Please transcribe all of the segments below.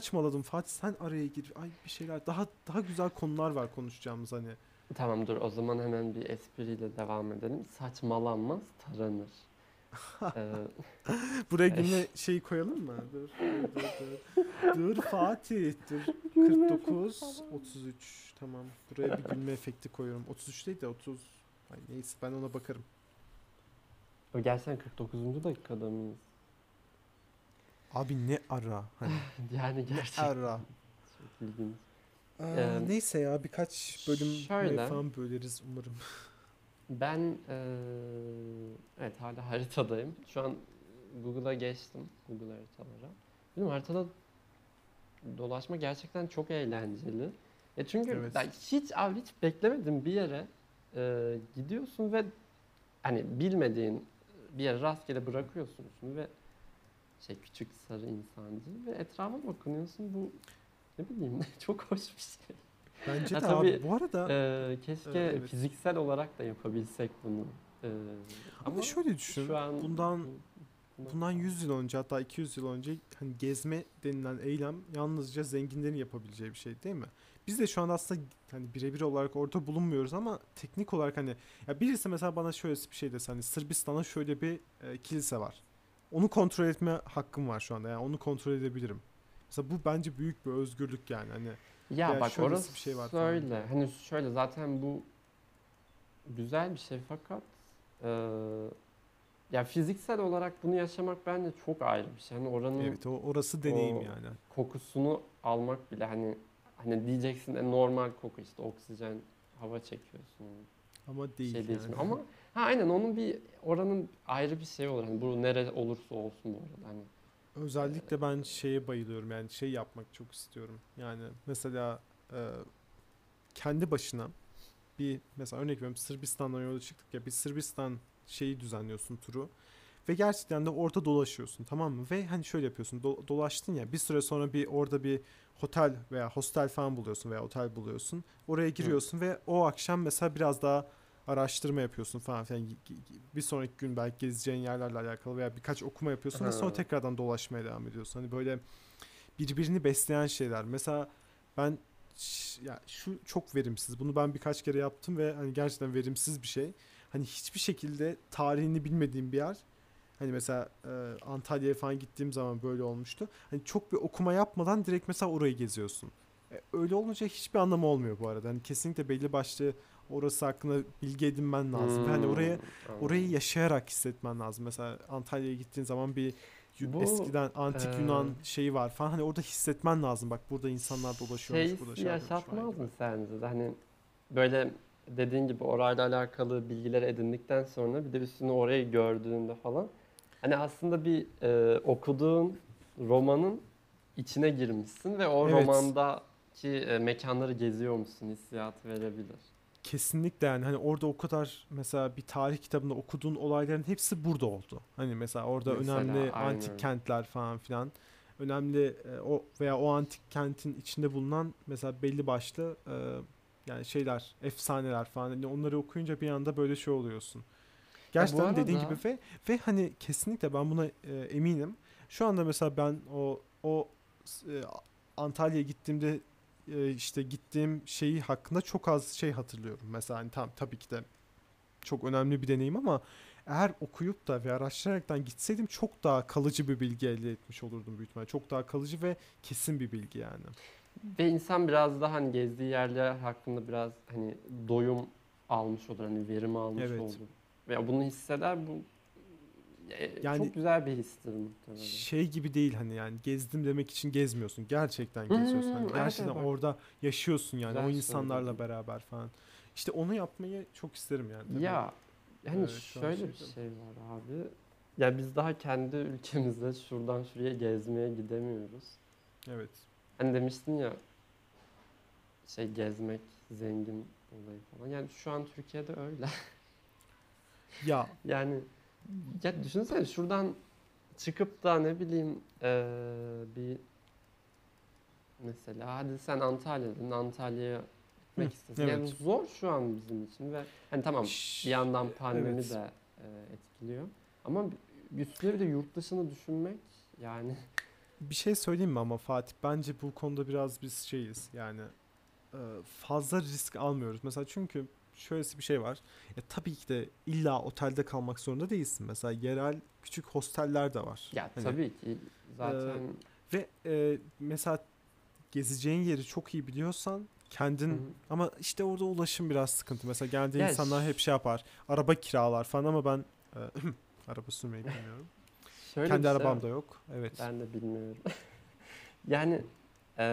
saçmaladım Fatih sen araya gir. Ay bir şeyler daha daha güzel konular var konuşacağımız hani. Tamam dur o zaman hemen bir espriyle devam edelim. Saçmalanmaz taranır. Ee, Buraya gülme şeyi koyalım mı? Dur dur dur. Dur, dur Fatih dur. 49 33 tamam. Buraya bir gülme efekti koyuyorum. 33 değil de 30. Ay neyse ben ona bakarım. o gerçekten 49. dakikada mıyız? Abi ne ara hani Yani gerçekten ara. çok ilginç. Aa, Ee, neyse ya birkaç bölüm şöyle. falan böleriz umarım. Ben eee, evet hala haritadayım. Şu an Google'a geçtim. Google haritalara. Bilmiyorum haritada dolaşma gerçekten çok eğlenceli. E çünkü Evet. ben hiç abi hiç beklemedim bir yere eee, gidiyorsun ve hani bilmediğin bir yere rastgele bırakıyorsun ve şey küçük sarı insancı ve etrafa bakınıyorsun bu ne bileyim çok hoş bir şey. Bence de tabii, abi bu arada Eee, keşke Evet. fiziksel olarak da yapabilsek bunu. Eee, ama şöyle düşün. şu an bundan bundan- Bundan 100 yıl önce hatta 200 yıl önce hani gezme denilen eylem yalnızca zenginlerin yapabileceği bir şey değil mi? Biz de şu an aslında hani birebir olarak orada bulunmuyoruz ama teknik olarak hani ya birisi mesela bana şöyle bir şey dese hani Sırbistan'a şöyle bir e, kilise var. Onu kontrol etme hakkım var şu anda. Yani onu kontrol edebilirim. Mesela bu bence büyük bir özgürlük yani hani Ya Ya bak orası bir şey var falan. şöyle. Hani şöyle zaten bu güzel bir şey fakat eee, ya fiziksel olarak bunu yaşamak bence çok ayrı bir şey. Hani oranın evet o orası deneyim o- yani. kokusunu almak bile hani hani diyeceksin de normal koku işte oksijen hava çekiyorsun. Ama değil şey yani. değişmiyor. Ama ha aynen onun bir oranın ayrı bir şey olur. Hani bu nere olursa olsun bu arada. Hani Özellikle ben şeye bayılıyorum yani şey yapmak çok istiyorum. Yani mesela e, kendi başına bir mesela örnek veriyorum Sırbistan'dan yola çıktık ya bir Sırbistan şeyi düzenliyorsun turu ve gerçekten de orada dolaşıyorsun tamam mı? Ve hani şöyle yapıyorsun do- dolaştın ya bir süre sonra bir orada bir otel veya hostel falan buluyorsun veya otel buluyorsun. Oraya giriyorsun ve o akşam mesela biraz daha araştırma yapıyorsun falan filan. Bir sonraki gün belki gezeceğin yerlerle alakalı veya birkaç okuma yapıyorsun ve sonra tekrardan dolaşmaya devam ediyorsun. Hani böyle birbirini besleyen şeyler. Mesela ben ya şu çok verimsiz. Bunu ben birkaç kere yaptım ve hani gerçekten verimsiz bir şey. Hani hiçbir şekilde tarihini bilmediğim bir yer. Hani mesela e, Antalya'ya falan gittiğim zaman böyle olmuştu. Hani çok bir okuma yapmadan direkt mesela orayı geziyorsun. E, öyle olunca hiçbir anlamı olmuyor bu arada. Hani kesinlikle belli başlı orası hakkında bilgi edinmen lazım. Ve hani oraya Hmm, orayı yaşayarak hissetmen lazım. Mesela Antalya'ya gittiğin zaman bir Bu, eskiden antik eee, Yunan şeyi var falan. Hani orada hissetmen lazım. Bak burada insanlar dolaşıyormuş, şey burada şey yaşatmaz mı sence de hani böyle dediğin gibi orayla alakalı bilgiler edindikten sonra bir de üstüne orayı gördüğünde falan hani aslında bir e, okuduğun romanın içine girmişsin ve o Evet. romandaki e, mekanları geziyormuşsun hissiyatı verebilir. Kesinlikle yani hani orada o kadar mesela bir tarih kitabında okuduğun olayların hepsi burada oldu. Hani mesela orada Mesela, önemli aynen. antik kentler falan filan. Önemli e, o veya o antik kentin içinde bulunan mesela belli başlı e, yani şeyler, efsaneler falan. Hani onları okuyunca bir anda böyle şey oluyorsun. Gerçekten dediğin arada- gibi ve ve hani kesinlikle ben buna e, eminim. Şu anda mesela ben o o e, Antalya'ya gittiğimde e, işte gittiğim şeyi hakkında çok az şey hatırlıyorum. Mesela hani tam tabii ki de çok önemli bir deneyim ama eğer okuyup da ve araştıraraktan gitseydim çok daha kalıcı bir bilgi elde etmiş olurdum büyük ihtimalle. Çok daha kalıcı ve kesin bir bilgi yani. Ve insan biraz daha hani gezdiği yerler hakkında biraz hani doyum almış olur hani verim almış Evet. olur. Ve bunu hisseder bu Yani- çok güzel bir histir muhtemelen. Şey gibi değil hani yani gezdim demek için gezmiyorsun. Gerçekten Hmm, geziyorsun. Hani evet, gerçekten evet, bak. orada yaşıyorsun yani Güzel o insanlarla beraber falan. İşte onu yapmayı çok isterim yani. tabii. Ya hani Evet, şöyle bir şey var abi. Ya biz daha kendi ülkemizde şuradan şuraya gezmeye gidemiyoruz. Evet. Hani demiştin ya şey gezmek zengin olayı falan. Yani şu an Türkiye'de öyle. Ya Yani ya düşünsene şuradan çıkıp da ne bileyim eee, bir mesela hadi sen Antalya'dın Antalya'ya gitmek istesin. Yani evet. zor şu an bizim için ve hani tamam bir yandan pandemi evet. de eee, etkiliyor. Ama üstüne bir de yurt dışını düşünmek yani bir şey söyleyeyim mi ama Fatih bence bu konuda biraz biz şeyiz yani e, fazla risk almıyoruz. Mesela çünkü şöylesi bir şey var. Ya tabii ki de illa otelde kalmak zorunda değilsin. Mesela yerel küçük hosteller de var. Ya Hani, tabii ki zaten Ve e, mesela gezeceğin yeri çok iyi biliyorsan kendin Hı hı. ama işte orada ulaşım biraz sıkıntı. Mesela geldiği Ya insanlar hep şey yapar. Araba kiralar falan ama ben e, araba sürmeyi bilmiyorum. şöyle Kendi şey arabam var. da yok. Evet. Ben de bilmiyorum. yani eee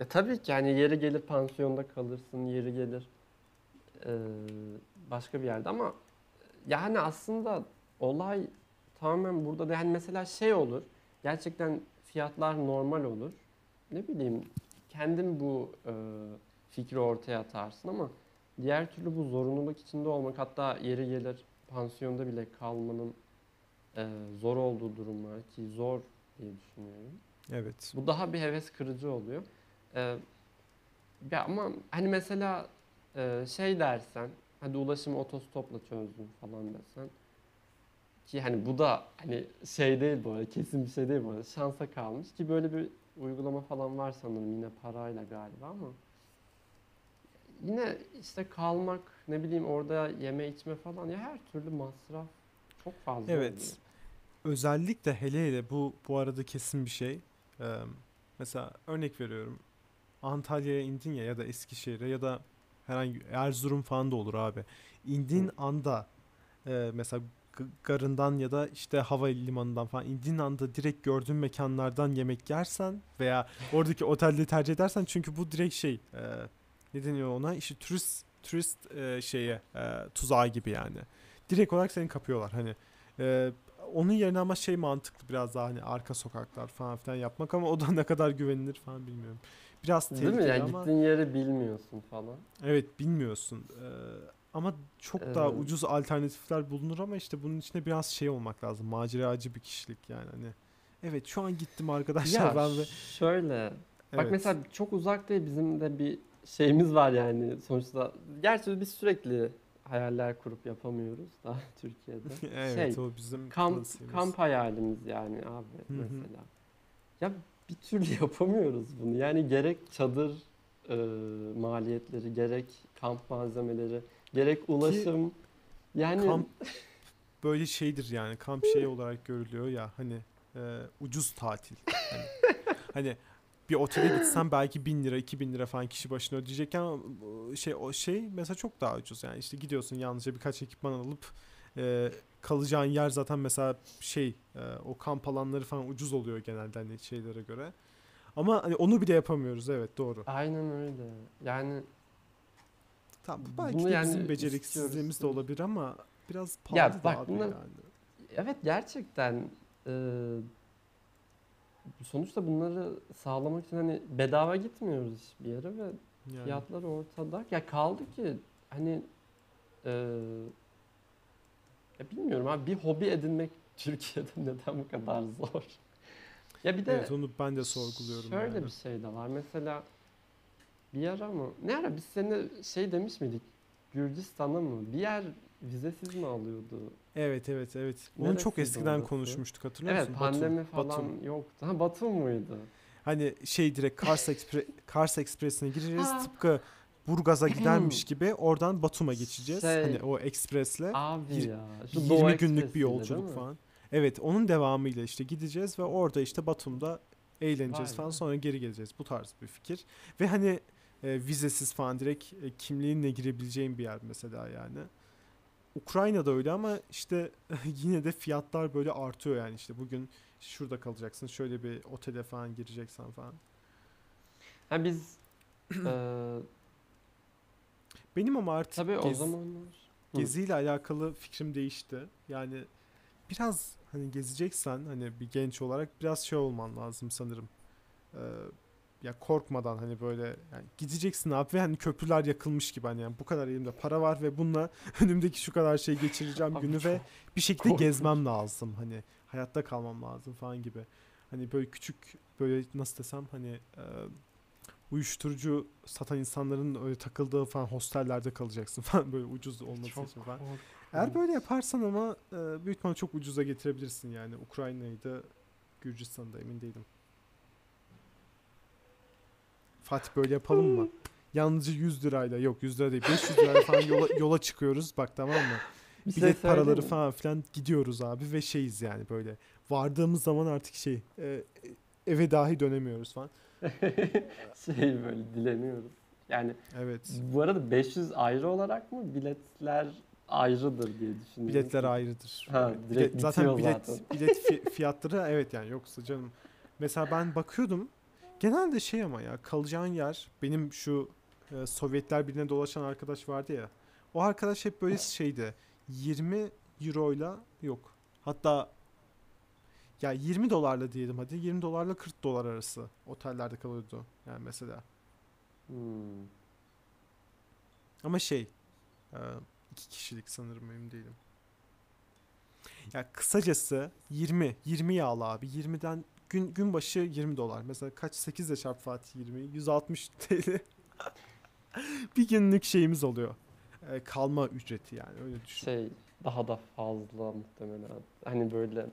ya tabii ki yani yeri gelir pansiyonda kalırsın, yeri gelir eee, başka bir yerde ama yani aslında olay tamamen burada da yani mesela şey olur. Gerçekten fiyatlar normal olur. Ne bileyim kendin bu eee, fikri ortaya atarsın ama diğer türlü bu zorunluluk içinde olmak hatta yeri gelir pansiyonda bile kalmanın eee, zor olduğu durumlar ki zor diye düşünüyorum. Evet. Bu daha bir heves kırıcı oluyor. Ee, ya ama hani mesela e, şey dersen, hadi ulaşımı otostopla çözdüm falan desen ki hani bu da hani şey değil bu arada kesin bir şey değil bu arada şansa kalmış ki böyle bir uygulama falan var sanırım yine parayla galiba ama yine işte kalmak ne bileyim orada yeme içme falan ya her türlü masraf çok fazla Evet. oluyor. Özellikle hele hele bu bu arada kesin bir şey. Ee, mesela örnek veriyorum. Antalya'ya indin ya ya da Eskişehir'e ya da herhangi Erzurum falan da olur abi. İndiğin anda e, mesela garından ya da işte havalimanından falan indiğin anda direkt gördüğün mekanlardan yemek yersen veya oradaki otelde tercih edersen çünkü bu direkt şey e, ne deniyor ona işte turist turist e, şeye e, tuzağı gibi yani. Direkt olarak seni kapıyorlar hani. E, onun yerine ama şey mantıklı biraz daha hani arka sokaklar falan filan yapmak ama o da ne kadar güvenilir falan bilmiyorum. Biraz Değil mi? tehlikeli Yani ama gittiğin yeri bilmiyorsun falan. evet bilmiyorsun. Ee, ama çok daha Evet. ucuz alternatifler bulunur ama işte bunun içinde biraz şey olmak lazım. Maceracı bir kişilik yani hani. Evet şu an gittim arkadaşlar Ya ben ve şöyle. Bak evet. mesela çok uzak değil bizim de bir şeyimiz var yani sonuçta. Gerçi biz sürekli hayaller kurup yapamıyoruz da Türkiye'de. evet şey, o bizim Kamp kamp hayalimiz yani abi Hı hı. mesela. Ya bir türlü yapamıyoruz bunu. Yani gerek çadır e, maliyetleri, gerek kamp malzemeleri, gerek ulaşım. Yani kamp böyle şeydir yani kamp şey olarak görülüyor ya hani e, ucuz tatil. Hani, hani bir otele gitsen belki 1000 lira 2000 lira falan kişi başına ödeyecekken şey o şey mesela çok daha ucuz yani işte gidiyorsun yalnızca birkaç ekipman alıp e, kalacağın yer zaten mesela şey e, o kamp alanları falan ucuz oluyor genelde hani şeylere göre. Ama hani onu bile yapamıyoruz evet doğru. aynen öyle. Yani Tamam bu belki de yani bizim beceriksizliğimiz de olabilir ama biraz pahalı Ya da bak abi bunlar- yani. Evet gerçekten e, sonuçta bunları sağlamak için hani bedava gitmiyoruz hiçbir yere ve Yani. fiyatlar ortada. Ya kaldı ki hani e, ya bilmiyorum abi bir hobi edinmek Türkiye'de neden bu kadar zor? Ya bir de Evet onu ben de sorguluyorum şöyle yani. bir şey de var. Mesela bir ara mı? Ne ara biz seninle şey demiş miydik? Gürcistan'a mı? Bir yer vizesiz mi alıyordu? Evet evet evet. Onu Neresiydi çok eskiden orası? konuşmuştuk hatırlıyor Evet musun? Batum, pandemi falan Batum. yoktu. Ha Batum muydu? Hani şey direkt Kars, Ekspre Kars Ekspresi'ne gireceğiz Ha. tıpkı Burgaz'a gidermiş gibi oradan Batum'a geçeceğiz. Şey, hani o ekspresle Abi ya. 20 Doğu günlük bir yolculuk falan. Evet onun devamıyla işte gideceğiz ve orada işte Batum'da eğleneceğiz Vay falan be. sonra geri geleceğiz. Bu tarz bir fikir. Ve hani e, vizesiz falan direkt e, kimliğinle girebileceğin bir yer mesela yani. Ukrayna'da öyle ama işte yine de fiyatlar böyle artıyor yani işte bugün şurada kalacaksın şöyle bir otele falan gireceksen falan. Ha biz eee Benim ama artık tabii o gez- zamanlar Hı. geziyle alakalı fikrim değişti. Yani biraz hani gezeceksen hani bir genç olarak biraz şey olman lazım sanırım. Ee, ya korkmadan hani böyle yani gideceksin abi ve hani köprüler yakılmış gibi hani yani bu kadar elimde para var ve bununla önümdeki şu kadar şey geçireceğim Abi günü ve bir şekilde korkunç. gezmem lazım hani hayatta kalmam lazım falan gibi. Hani böyle küçük böyle nasıl desem hani e, uyuşturucu satan insanların öyle takıldığı falan hostellerde kalacaksın falan böyle ucuz olması çok için falan. korkunç. Eğer böyle yaparsan ama e, büyük ihtimalle çok ucuza getirebilirsin yani Ukrayna'yı da Gürcistan'da emin değilim. Fatih böyle yapalım mı? Yalnızca 100 lirayla yok 100 lira değil 500 lirayla falan yola, yola çıkıyoruz bak tamam mı? Bir şey Bilet paraları mi? falan filan gidiyoruz abi ve şeyiz yani böyle. Vardığımız zaman artık şey e, eve dahi dönemiyoruz falan. şey böyle dileniyoruz. Yani Evet. bu arada 500 ayrı olarak mı biletler ayrıdır diye düşünüyorum. Biletler ayrıdır. Ha, Evet, bilet, zaten bilet zaten. bilet fi- fiyatları evet yani yoksa canım. Mesela ben bakıyordum. Genelde şey ama ya kalacağın yer benim şu e, Sovyetler Birliği'ne dolaşan arkadaş vardı ya. O arkadaş hep böyle şeydi. 20 euroyla yok. Hatta ya 20 dolarla diyelim hadi 20 dolarla 40 dolar arası otellerde kalıyordu yani mesela. Hmm. Ama şey e, iki kişilik sanırım emin değilim. Ya kısacası 20 20 yağlı abi 20'den gün gün başı 20 dolar. Mesela kaç 8 ile çarp Fatih 20 160 TL. bir günlük şeyimiz oluyor. E, kalma ücreti yani öyle düşün. Şey daha da fazla muhtemelen. Hani böyle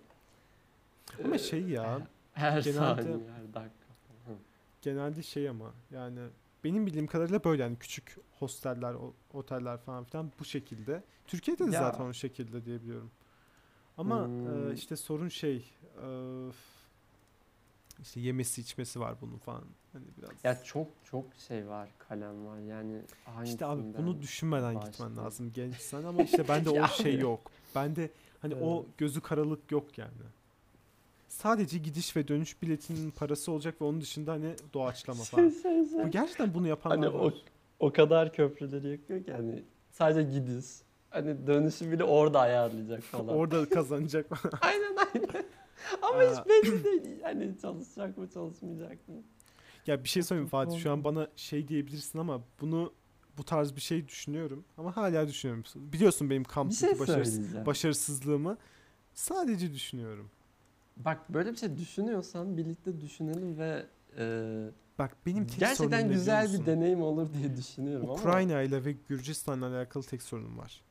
Ama e, şey ya her genelde- saniye, her dakika. Genelde şey ama yani benim bildiğim kadarıyla böyle yani küçük hosteller, o- oteller falan filan bu şekilde. Türkiye'de de Ya. zaten o şekilde diye biliyorum. Ama e, Hmm. işte sorun şey e, işte yemesi içmesi var bunun falan. Hani biraz Ya çok çok şey var, kalem var. Yani işte abi bunu düşünmeden gitmen başlayayım? lazım gençsen ama işte bende o şey yok. Bende hani o Evet. gözü karalık yok yani. Sadece gidiş ve dönüş biletinin parası olacak ve onun dışında hani doğaçlama falan. Bu gerçekten bunu yapanlar Hani o, var. o kadar köprüleri yakıyor ki hani sadece gidiş. Hani dönüşü bile orada ayarlayacak falan. Orada kazanacak. aynen aynen. Ama Aa. hiç belli değil. Hani çalışacak mı çalışmayacak mı? ya bir şey söyleyeyim Fatih şu an bana şey diyebilirsin ama bunu bu tarz bir şey düşünüyorum ama hala düşünüyorum. Biliyorsun benim kamptaki şey başarısız, başarısızlığımı sadece düşünüyorum. Bak böyle bir şey düşünüyorsan birlikte düşünelim ve e, Bak benim tek sorunum gerçekten ne biliyor güzel musun? bir deneyim olur diye düşünüyorum ama Ukrayna ile ve Gürcistan'la alakalı tek sorunum var.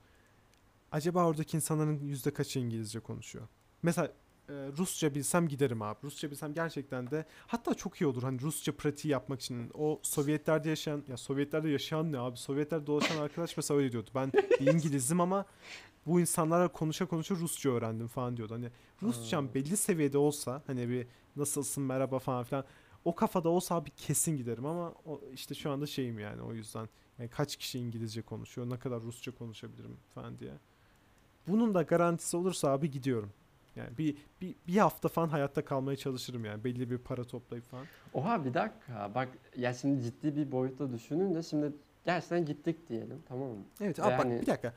Acaba oradaki insanların yüzde kaçı İngilizce konuşuyor? Mesela e, Rusça bilsem giderim abi. Rusça bilsem gerçekten de hatta çok iyi olur hani Rusça pratiği yapmak için. O Sovyetlerde yaşayan ya Sovyetlerde yaşayan ne abi? Sovyetlerde dolaşan arkadaş mesela öyle diyordu. Ben bir İngilizim ama bu insanlarla konuşa konuşa Rusça öğrendim falan diyordu. Hani Rusçam Ha. belli seviyede olsa hani bir nasılsın merhaba falan filan o kafada olsa abi kesin giderim ama o, işte şu anda şeyim yani o yüzden yani kaç kişi İngilizce konuşuyor ne kadar Rusça konuşabilirim falan diye. Bunun da garantisi olursa abi gidiyorum. Yani bir, bir, bir hafta falan hayatta kalmaya çalışırım yani belli bir para toplayıp falan. Oha bir dakika bak ya şimdi ciddi bir boyutta düşününce şimdi gerçekten gittik diyelim tamam mı? Evet Ve abi bak bir dakika.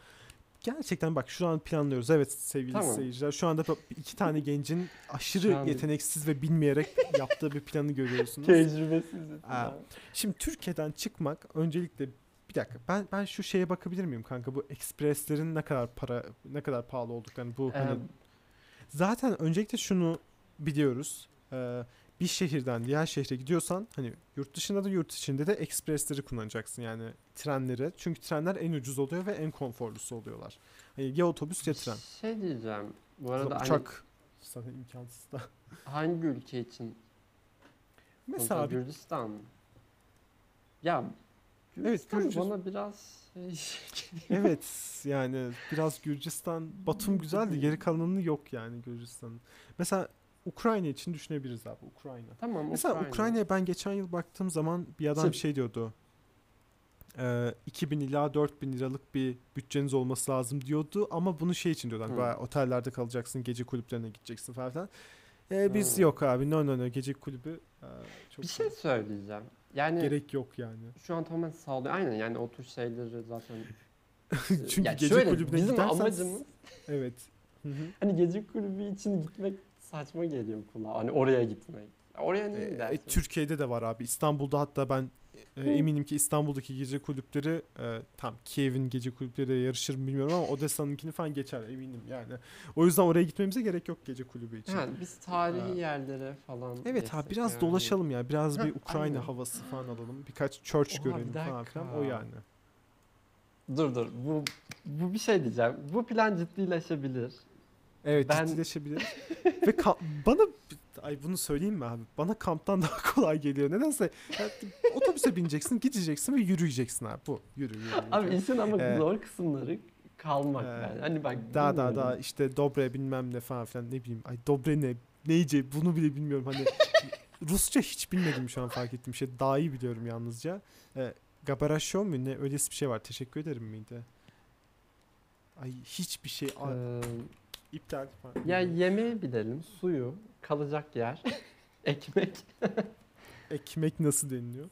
Gerçekten bak şu an planlıyoruz. Evet sevgili Tamam. seyirciler. Şu anda iki tane gencin aşırı an- yeteneksiz ve bilmeyerek yaptığı bir planı görüyorsunuz. Tecrübesiz. Aa, Şimdi Türkiye'den çıkmak öncelikle bir dakika ben ben şu şeye bakabilir miyim kanka bu ekspreslerin ne kadar para ne kadar pahalı olduklarını bu hani zaten öncelikle şunu biliyoruz. Ee, bir şehirden diğer şehre gidiyorsan hani yurt dışında da yurt içinde de ekspresleri kullanacaksın yani trenleri. Çünkü trenler en ucuz oluyor ve en konforlusu oluyorlar. Hani ya otobüs ya tren. Şey diyeceğim. Bu arada Mesela hani uçak zaten imkansız da. hangi ülke için? Mesela abi Gürcistan. Ya Evet, Gürcistan Gürcistan- bana biraz şey Evet yani biraz Gürcistan Batum güzeldi geri kalanını yok yani Gürcistan'ın. Mesela Ukrayna için düşünebiliriz abi Ukrayna. tamam Mesela Ukrayna. Ukrayna'ya ben geçen yıl baktığım zaman bir adam Şimdi- şey diyordu. E, 2000 ila 4000 liralık bir bütçeniz olması lazım diyordu ama bunu şey için diyordu. Hani otellerde kalacaksın, gece kulüplerine gideceksin falan filan. E, biz Hı. yok abi no no no gece kulübü e, çok bir şey söyleyeceğim. Yani gerek yok yani. şu an tamamen sağlıyor. Aynen yani o tür şeyleri zaten. Çünkü Ya gece şöyle, kulübüne bizim gidersen amacımız evet. Hı hı. hani gece kulübü için gitmek saçma geliyor kulağa. Hani oraya gitmek. Oraya niye E, gidersin? Türkiye'de de var abi. İstanbul'da hatta ben e, eminim ki İstanbul'daki gece kulüpleri e, tam Kiev'in gece kulüpleri yarışır mı bilmiyorum ama Odessa'nınkini falan geçer eminim yani. O yüzden oraya gitmemize gerek yok gece kulübü için. Yani biz tarihi Aa. yerlere falan Evet abi biraz yani. dolaşalım ya. Biraz bir Ukrayna aynen. havası falan alalım. Birkaç church Oha, görelim bir falan filan. O yani. Dur dur bu bu bir şey diyeceğim. Bu plan ciddileşebilir. Evet Ben- ciddileşebilir. Ve bana Ay bunu söyleyeyim mi abi? Bana kamptan daha kolay geliyor. Nedense ya, otobüse bineceksin, gideceksin ve yürüyeceksin abi. Bu. Yürü, yürü. yürü. Abi işin ama Ee, zor kısımları kalmak Ee, yani. Hani bak daha daha daha işte dobre bilmem ne falan filan ne bileyim. Ay dobre ne? Neyce bunu bile bilmiyorum. Hani Rusça hiç bilmedim şu an fark ettiğim şey. Daha iyi biliyorum yalnızca. Ee, Gabarasyon mu ne? Öylesi bir şey var. Teşekkür ederim miydi? Ay hiçbir şey. Ee, iptal falan. ya yemeği bilelim, suyu, kalacak yer, ekmek. Ekmek nasıl deniliyor?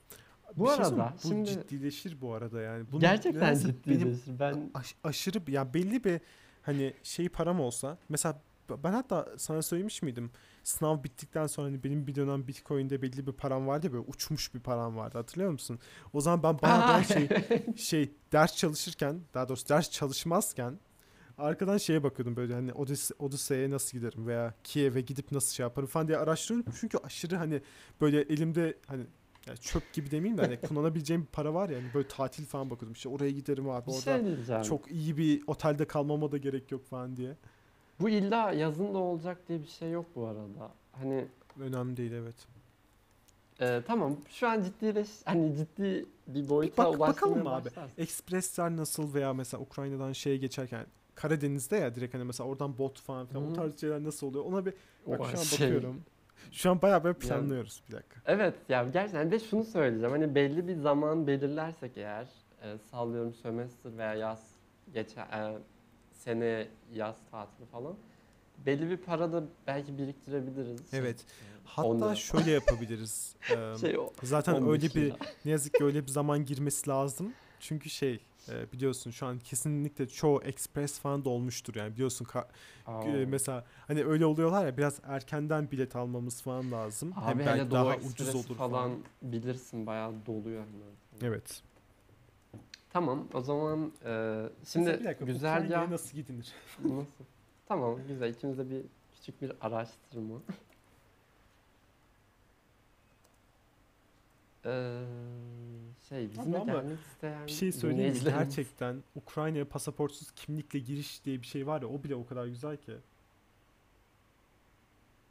Bu şey arada bu şimdi- ciddileşir bu arada yani. Bunu Gerçekten benim ciddileşir. Ben aş- aşırı ya belli bir hani şey param olsa mesela ben hatta sana söylemiş miydim sınav bittikten sonra hani benim bir dönem Bitcoin'de belli bir param vardı ya, böyle uçmuş bir param vardı hatırlıyor musun? O zaman ben bayağı ben şey şey ders çalışırken daha doğrusu ders çalışmazken arkadan şeye bakıyordum böyle hani Odise, Odise'ye nasıl giderim veya Kiev'e gidip nasıl şey yaparım falan diye araştırıyordum. Çünkü aşırı hani böyle elimde hani yani çöp gibi demeyeyim de hani kullanabileceğim bir para var ya hani böyle tatil falan bakıyordum işte oraya giderim abi bir orada şey çok iyi bir otelde kalmama da gerek yok falan diye. Bu illa yazın da olacak diye bir şey yok bu arada. Hani Önemli değil evet. e, tamam şu an ciddileş hani ciddi bir boyuta Bak- bakalım abi? başlarsın. Ekspresler nasıl veya mesela Ukrayna'dan şeye geçerken Karadeniz'de ya direkt hani mesela oradan bot falan filan Hı. o tarz şeyler nasıl oluyor ona bir bak O şu an şey- bakıyorum. Şu an bayağı böyle planlıyoruz bir dakika. Evet ya gerçekten de şunu söyleyeceğim. Hani belli bir zaman belirlersek eğer e, sallıyorum sömestr veya yaz geçer e, sene yaz tatili falan belli bir para da belki biriktirebiliriz. Evet. 10 Hatta şöyle yapabiliriz. Eee, şey o zaten 15 öyle bir ne yazık ki öyle bir zaman girmesi lazım. Çünkü şey e, biliyorsun şu an kesinlikle çoğu express falan dolmuştur yani biliyorsun e, mesela hani öyle oluyorlar ya biraz erkenden bilet almamız falan lazım. Hem Abi belki hele Doğu daha Ekspresi ucuz olur falan, falan. bilirsin bayağı doluyor hemen. Evet. Tamam o zaman e, şimdi dakika, güzel Ukrayna'ya ya nasıl gidilir? nasıl? Tamam güzel ikimiz de bir küçük bir araştırma. Ee, şey bizimle ama gelmek isteyen Bir şey söyleyeyim mi? Gerçekten Ukrayna'ya pasaportsuz kimlikle giriş diye bir şey var ya o bile o kadar güzel ki.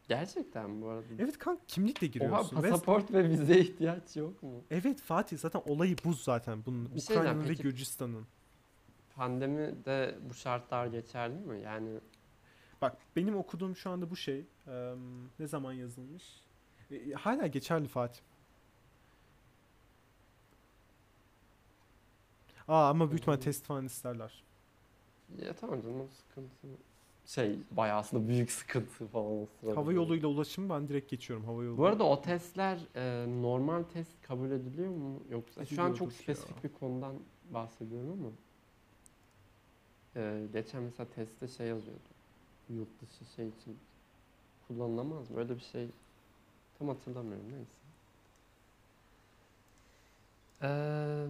Gerçekten bu arada. Evet kanka kimlikle Oha giriyorsun. ve- pasaport ve vizeye ihtiyaç yok mu? evet Fatih zaten olayı bu zaten bunun. Bir şey Ukrayna'nın ve Gürcistan'ın. Pandemi de bu şartlar geçerli mi? Yani Bak benim okuduğum şu anda bu şey eee, ne zaman yazılmış? E, hala geçerli Fatih. Aa ama büyük ihtimal Hmm. test falan isterler. ya tamam canım sıkıntı. Şey bayağı aslında büyük sıkıntı falan o sırada. Hava yoluyla ulaşım ben direkt geçiyorum hava yolu. Bu arada o testler e, normal test kabul ediliyor mu yoksa şu an çok Ediliyordur ya. spesifik bir konudan bahsediyorum ama e, geçen mesela testte şey yazıyordu yurt dışı şey için kullanılamaz mı öyle bir şey tam hatırlamıyorum neyse. Eee,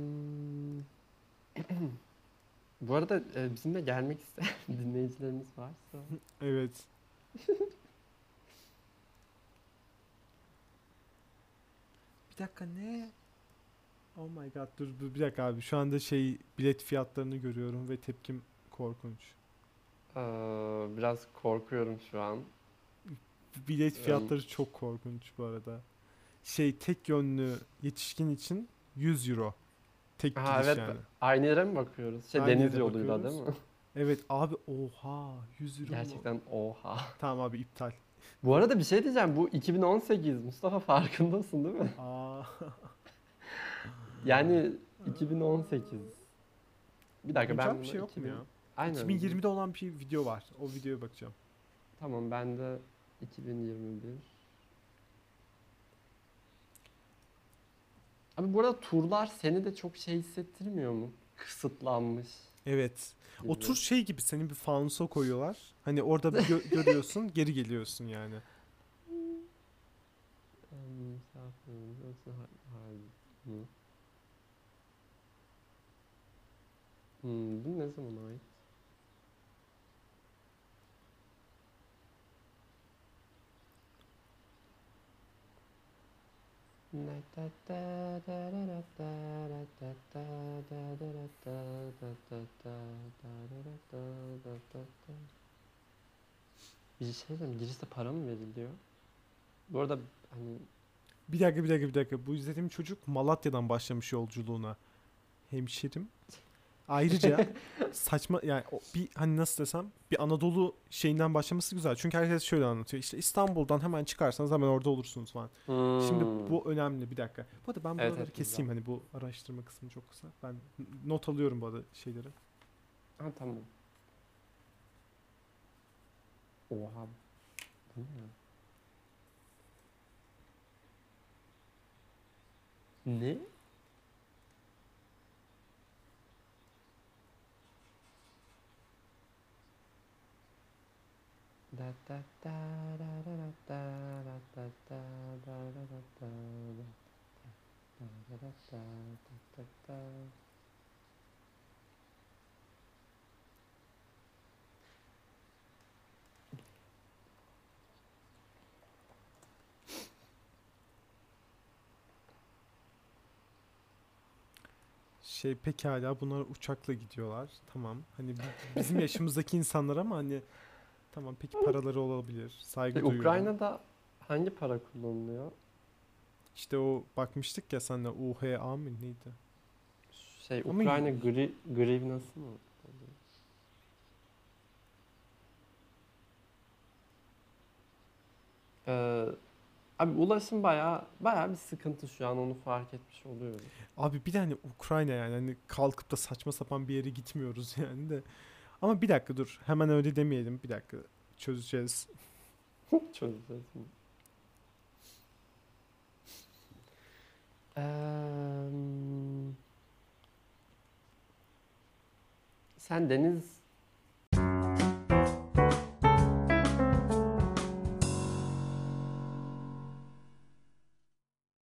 bu arada e, bizimle gelmek isteyen dinleyicilerimiz varsa Evet. bir dakika ne? Oh my god dur, dur bir dakika abi şu anda şey bilet fiyatlarını görüyorum ve tepkim korkunç. eee, biraz korkuyorum şu an. Bilet Yani- fiyatları çok korkunç bu arada. Şey tek yönlü yetişkin için 100 euro. Tek Ha, gidiş evet. yani. Aynı yere mi bakıyoruz? Şey Aynı deniz yere yoluyla değil mi? Evet abi oha 100 euro mu? Gerçekten oha. Tamam abi iptal. Bu arada bir şey diyeceğim. Bu 2018 Mustafa farkındasın değil mi? Aa. Yani 2018. Bir dakika ben Güncel bir bunu şey yok mu 2000 ya? Aynen. 2020'de olan bir video var. O videoya bakacağım. Tamam ben de 2021. Abi bu arada turlar seni de çok şey hissettirmiyor mu? Kısıtlanmış. Evet. gibi. O tur şey gibi seni bir fanusa koyuyorlar. Hani orada bir gö- görüyorsun, geri geliyorsun yani. Hmm, bu ne zaman ait? Bir şey diyeyim, girişte para mı veriliyor? Bu arada hani Bir dakika bir dakika bir dakika. Bu izlediğim çocuk Malatya'dan başlamış yolculuğuna. Hemşerim. Ayrıca saçma yani bir hani nasıl desem bir Anadolu şeyinden başlaması güzel. Çünkü herkes şöyle anlatıyor. İşte İstanbul'dan hemen çıkarsanız hemen orada olursunuz falan. Şimdi Hmm. bu önemli bir dakika. Bu arada ben buraları evet, keseyim hani bu araştırma kısmı çok kısa. Ben not alıyorum bu arada şeyleri. Ha tamam. Oha. Bu ne ya? Ne? Da da da da da da da da da da da da da da da da. Şey pekala bunlar uçakla gidiyorlar. Tamam. Hani bi- bizim yaşımızdaki insanlar ama hani tamam peki paraları olabilir. Saygı E, duyuyorum. Ukrayna'da hangi para kullanılıyor? İşte o bakmıştık ya senle UHA mı neydi? Şey Ama Ukrayna gri, grivnası mı? Ee, abi ulaşım bayağı bayağı bir sıkıntı şu an onu fark etmiş oluyorum. Abi bir de hani Ukrayna yani hani kalkıp da saçma sapan bir yere gitmiyoruz yani de. Ama bir dakika dur hemen öyle demeyelim bir dakika çözeceğiz. Çözeceğiz. Eee, sen deniz